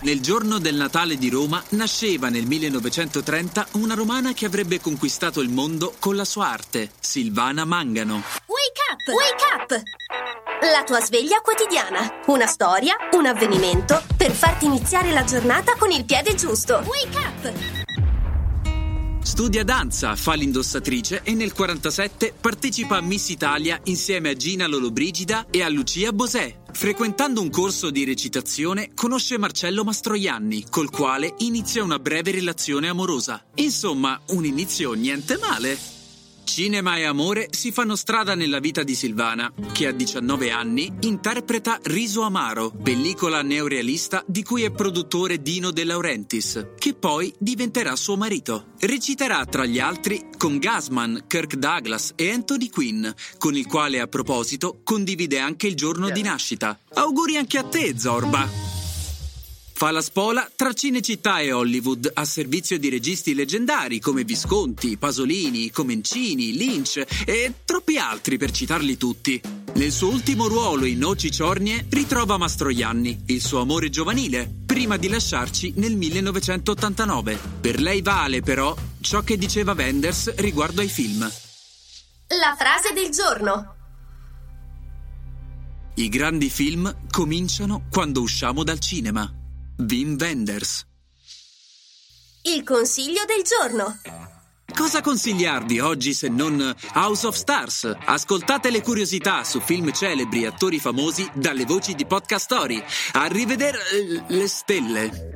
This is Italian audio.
Nel giorno del Natale di Roma nasceva nel 1930 una romana che avrebbe conquistato il mondo con la sua arte, Silvana Mangano. Wake up! Wake up! La tua sveglia quotidiana. Una storia, un avvenimento per farti iniziare la giornata con il piede giusto. Wake up! Studia danza, fa l'indossatrice e nel 47 partecipa a Miss Italia insieme a Gina Lollobrigida e a Lucia Bosè. Frequentando un corso di recitazione conosce Marcello Mastroianni, col quale inizia una breve relazione amorosa. Insomma, un inizio niente male. Cinema e amore si fanno strada nella vita di Silvana, che a 19 anni interpreta Riso Amaro, pellicola neorealista di cui è produttore Dino De Laurentiis, che poi diventerà suo marito. Reciterà tra gli altri con Gasman, Kirk Douglas e Anthony Quinn, con il quale a proposito condivide anche il giorno di nascita. Auguri anche a te, Zorba! Fa la spola tra Cinecittà e Hollywood a servizio di registi leggendari come Visconti, Pasolini, Comencini, Lynch e troppi altri per citarli tutti. Nel suo ultimo ruolo in Noci Ciornie ritrova Mastroianni, il suo amore giovanile, prima di lasciarci nel 1989. Per lei vale però ciò che diceva Wenders riguardo ai film. La frase del giorno. I grandi film cominciano quando usciamo dal cinema. Wim Wenders. Il consiglio del giorno. Cosa consigliarvi oggi se non House of Stars? Ascoltate le curiosità su film celebri e attori famosi dalle voci di Podcast Story. A rivedere eh, le stelle.